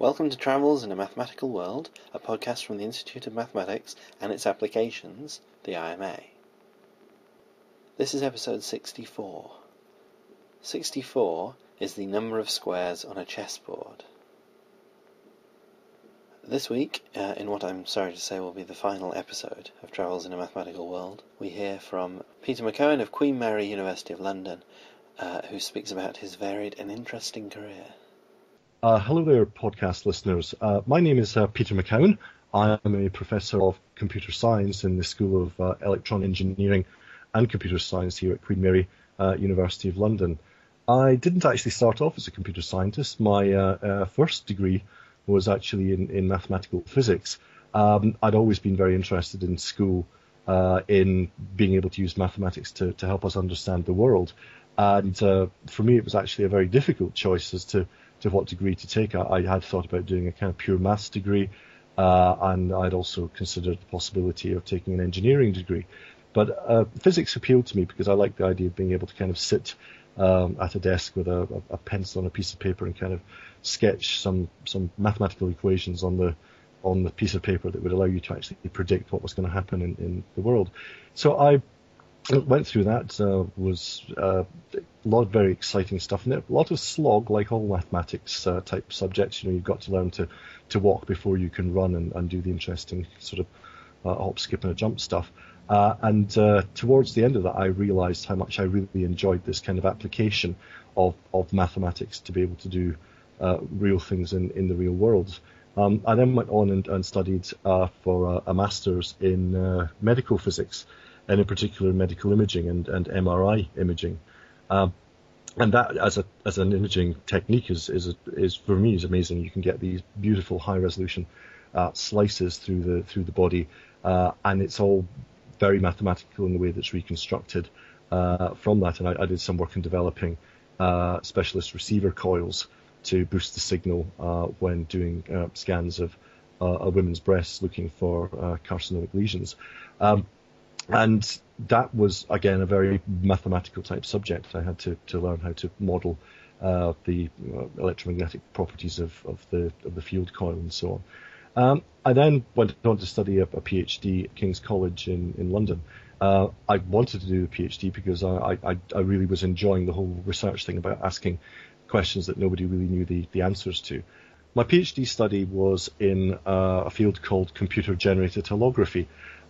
Welcome to Travels in a Mathematical World, a podcast from the Institute of Mathematics and its applications, the IMA. This is episode 64. 64 is the number of squares on a chessboard. This week, uh, in what I'm sorry to say will be the final episode of Travels in a Mathematical World, we hear from Peter McOwan of Queen Mary University of London, uh, who speaks about his varied and interesting career. Uh, hello there, podcast listeners. Uh, my name is uh, Peter McOwan. I am a professor of computer science in the School of uh, Electron Engineering and Computer Science here at Queen Mary uh, University of London. I didn't actually start off as a computer scientist. My uh, first degree was actually in, in mathematical physics. Um, I'd always been very interested in school in being able to use mathematics to, to help us understand the world. And for me, it was actually a very difficult choice as to to what degree to take. I, I had thought about doing a kind of pure maths degree, uh, and I'd also considered the possibility of taking an engineering degree. But uh, physics appealed to me because I like the idea of being able to kind of sit um, at a desk with a, a, pencil and a piece of paper and kind of sketch some some mathematical equations on the on the piece of paper that would allow you to actually predict what was going to happen in, in the world. So I went through that. Uh, was uh, a lot of very exciting stuff in. A lot of slog, like all mathematics uh, type subjects. You know, you've got to learn to to walk before you can run and, and do the interesting sort of uh, hop, skip, and a jump stuff. Uh, and uh, towards the end of that, I realised how much I really enjoyed this kind of application of of mathematics to be able to do real things in in the real world. Um, I then went on and, and studied for a, a master's in medical physics and in particular medical imaging and, and MRI imaging. Um, and that as a as an imaging technique is is is for me is amazing. You can get these beautiful high resolution uh, slices through the through the body, uh, and it's all very mathematical in the way that's reconstructed uh, from that. And I, I, did some work in developing uh, specialist receiver coils to boost the signal uh, when doing uh, scans of a woman's breasts looking for carcinoma lesions. Um, and that was again a very mathematical type subject. I had to, to learn how to model uh, the uh, electromagnetic properties of, of the of the field coil and so on. Um, I then went on to study a, a, PhD at King's College in in London. Uh, I wanted to do the PhD because I, I, I really was enjoying the whole research thing about asking questions that nobody really knew the, the answers to. My PhD study was in uh, a field called computer generated holography,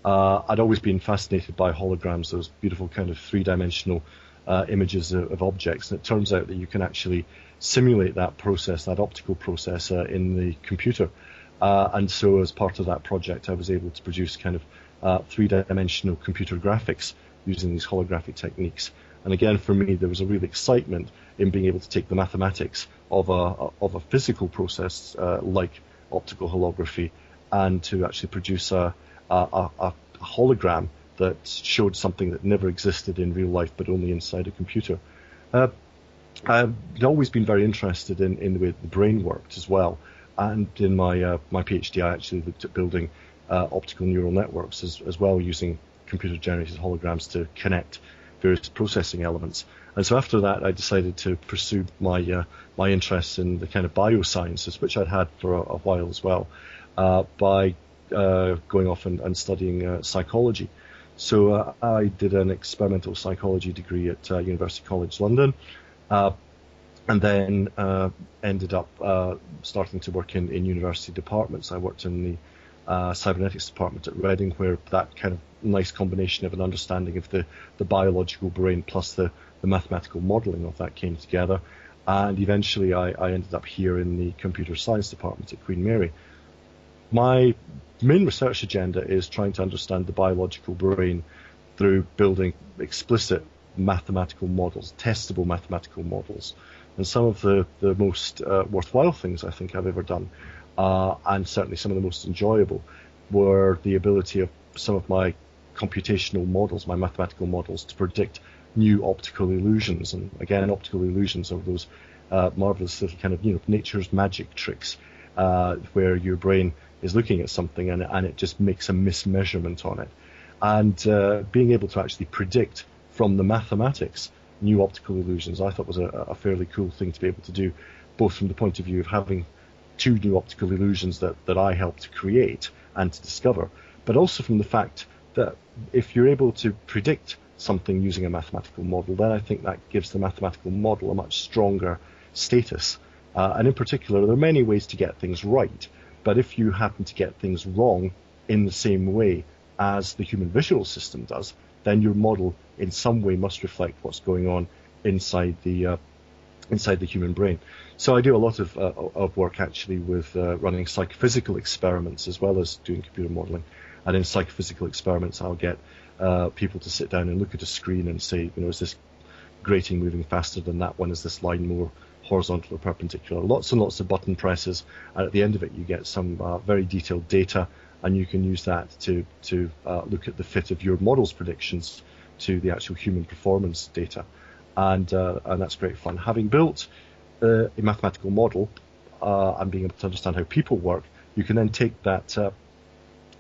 uh, I'd always been fascinated by holograms, those beautiful kind of three-dimensional uh, images of, of, objects. And it turns out that you can actually simulate that process, that optical process, uh, in the computer. Uh, and so, as part of that project, I was able to produce kind of uh, three-dimensional computer graphics using these holographic techniques. And again, for me, there was a real excitement in being able to take the mathematics of a of a physical process uh, like optical holography and to actually produce a a, a, hologram that showed something that never existed in real life but only inside a computer. Uh, I've always been very interested in, in the way the brain worked as well. And in my uh, my PhD, I actually looked at building uh, optical neural networks as, as well using computer generated holograms to connect various processing elements. And so after that, I decided to pursue my uh, my interests in the kind of biosciences, which I'd had for a, a while as well, uh, by going off and, and studying uh, psychology. So uh, I did an experimental psychology degree at uh, University College London, uh, and then uh, ended up starting to work in, in university departments. I worked in the cybernetics department at Reading, where that kind of nice combination of an understanding of the, the biological brain plus the, the mathematical modelling of that came together. And eventually, I, I ended up here in the computer science department at Queen Mary. My main research agenda is trying to understand the biological brain through building explicit mathematical models, testable mathematical models. And some of the, the most uh, worthwhile things I think I've ever done, uh, and certainly some of the most enjoyable, were the ability of some of my computational models, my mathematical models, to predict new optical illusions. And again, optical illusions are those uh, marvelous little kind of you know nature's magic tricks uh, where your brain is looking at something and, and it just makes a mismeasurement on it. And uh, being able to actually predict from the mathematics new optical illusions, I thought was a, a, fairly cool thing to be able to do, both from the point of view of having two new optical illusions that, that I helped to create and to discover, but also from the fact that if you're able to predict something using a mathematical model, then I think that gives the mathematical model a much stronger status. Uh, and in particular, there are many ways to get things right, but if you happen to get things wrong in the same way as the human visual system does, then your model in some way must reflect what's going on inside the uh, inside the human brain. So I do a lot of, uh, of work actually with uh, running psychophysical experiments as well as doing computer modeling. And in psychophysical experiments, I'll get uh, people to sit down and look at a screen and say, you know, is this grating moving faster than that one? Is this line more horizontal or perpendicular? Lots and lots of button presses, and at the end of it, you get some uh, very detailed data, and you can use that to to uh, look at the fit of your model's predictions to the actual human performance data, and uh, and that's great fun. Having built uh, a mathematical model uh, and being able to understand how people work, you can then take that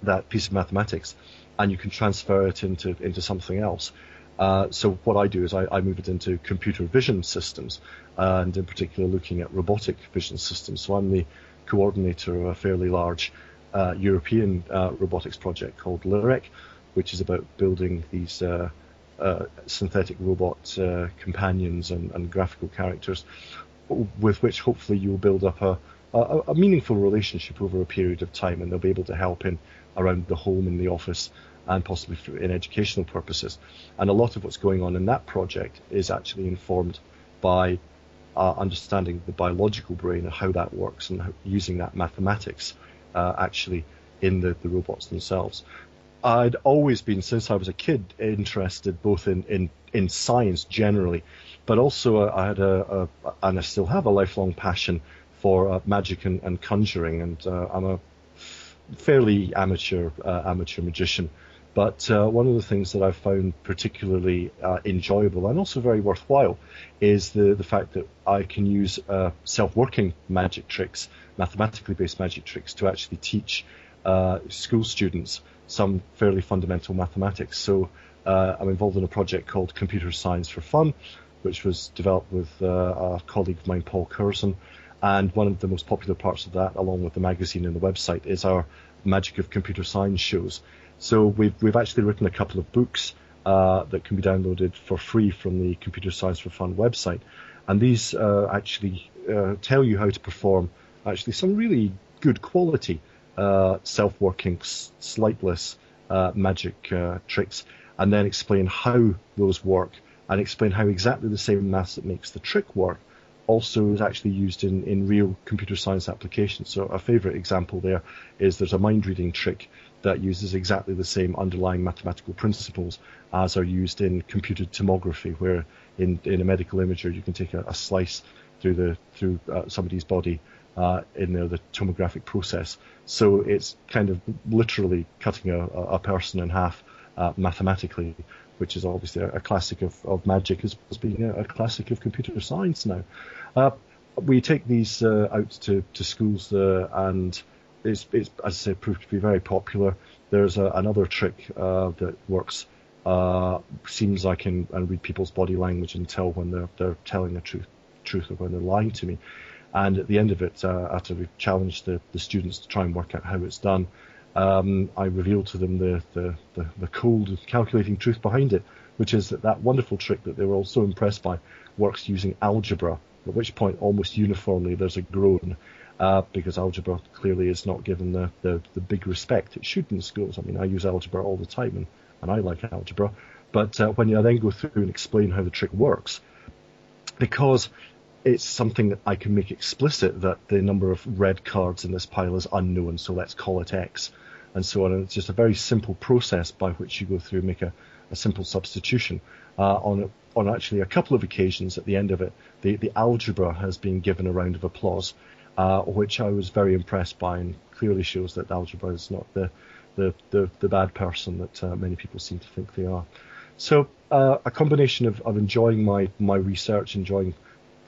that piece of mathematics and you can transfer it into into something else. Uh, so what I do is I, I, move it into computer vision systems, and in particular looking at robotic vision systems. So I'm the coordinator of a fairly large uh, European uh, robotics project called LIREC, which is about building these uh, uh, synthetic robot uh, companions and, and, graphical characters, with which hopefully you'll build up a, a, a meaningful relationship over a period of time, and they'll be able to help in around the home in the office and possibly in educational purposes. And a lot of what's going on in that project is actually informed by uh, understanding the biological brain and how that works and how, using that mathematics uh, actually in the, the robots themselves. I'd always been, since I was a kid, interested both in, in, in science generally, but also uh, I had a, a, and I still have a lifelong passion for uh, magic and, and conjuring, and uh, I'm a fairly amateur uh, amateur magician. But uh, one of the things that I've found particularly uh, enjoyable and also very worthwhile is the, the fact that I can use uh, self-working magic tricks, mathematically based magic tricks, to actually teach uh, school students some fairly fundamental mathematics. So uh, I'm involved in a project called Computer Science for Fun, which was developed with a colleague of mine, Paul Curzon, and one of the most popular parts of that, along with the magazine and the website, is our Magic of Computer Science shows. So we've we've actually written a couple of books uh, that can be downloaded for free from the Computer Science for Fun website, and these uh, actually uh, tell you how to perform actually some really good quality uh, self-working, sleightless uh, magic uh, tricks, and then explain how those work and explain how exactly the same maths that makes the trick work also is actually used in, in real computer science applications. So a favorite example there is there's a mind reading trick that uses exactly the same underlying mathematical principles as are used in computed tomography, where in, in a medical imager you can take a, a slice through the through uh, somebody's body uh, in the, the, tomographic process. So it's kind of literally cutting a, a person in half uh, mathematically, which is obviously a, a classic of, of magic as, as being a, a, classic of computer science now. Uh, we take these uh, out to, to schools uh, and it's, it's, as I said, proved to be very popular. There's a, another trick uh, that works. Uh, seems I can, and read people's body language and tell when they're they're telling the truth, truth or when they're lying to me. And at the end of it, uh, after we challenged the, the students to try and work out how it's done, um, I revealed to them the, the, the, the cold calculating truth behind it, which is that that wonderful trick that they were all so impressed by works using algebra, at which point almost uniformly there's a groan. Uh, because algebra clearly is not given the, the, the, big respect it should in schools. I mean, I use algebra all the time, and, and I like algebra. But uh, when you then go through and explain how the trick works, because it's something that I can make explicit that the number of red cards in this pile is unknown, so let's call it X, and so on. And it's just a very simple process by which you go through and make a, a simple substitution. Uh, on on actually a couple of occasions at the end of it, the, the algebra has been given a round of applause, uh, which I was very impressed by, and clearly shows that algebra is not the the, the, the bad person that uh, many people seem to think they are. So uh, a combination of, of enjoying my, my research, enjoying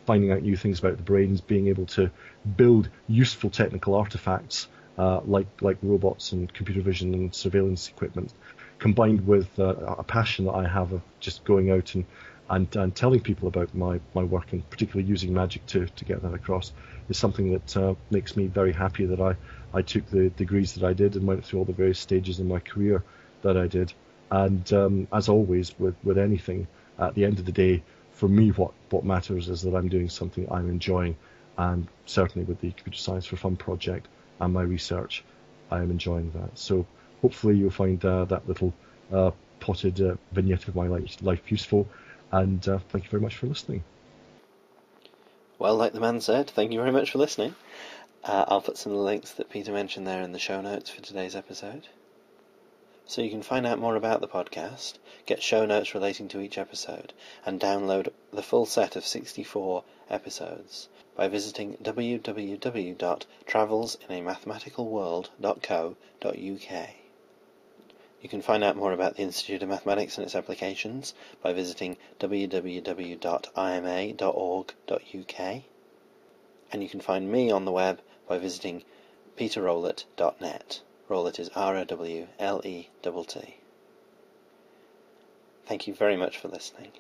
finding out new things about the brains, being able to build useful technical artifacts uh, like like robots and computer vision and surveillance equipment, combined with uh, a passion that I have of just going out and and, and telling people about my, my work and particularly using magic to, to get that across is something that uh, makes me very happy that I, I took the degrees that I did and went through all the various stages in my career that I did. And um, as always with, with anything, at the end of the day, for me, what, what matters is that I'm doing something I'm enjoying. And certainly with the Computer Science for Fun project and my research, I am enjoying that. So hopefully you'll find uh, that little uh, potted uh, vignette of my life, life useful. And uh, thank you very much for listening. Well, like the man said, thank you very much for listening. Uh, I'll put some of the links that Peter mentioned there in the show notes for today's episode. So you can find out more about the podcast, get show notes relating to each episode, and download the full set of 64 episodes by visiting www.travelsinamathematicalworld.co.uk. You can find out more about the Institute of Mathematics and its applications by visiting www.ima.org.uk. And you can find me on the web by visiting peterrowlett.net. Rowlett is R-O-W-L-E-T-T. Thank you very much for listening.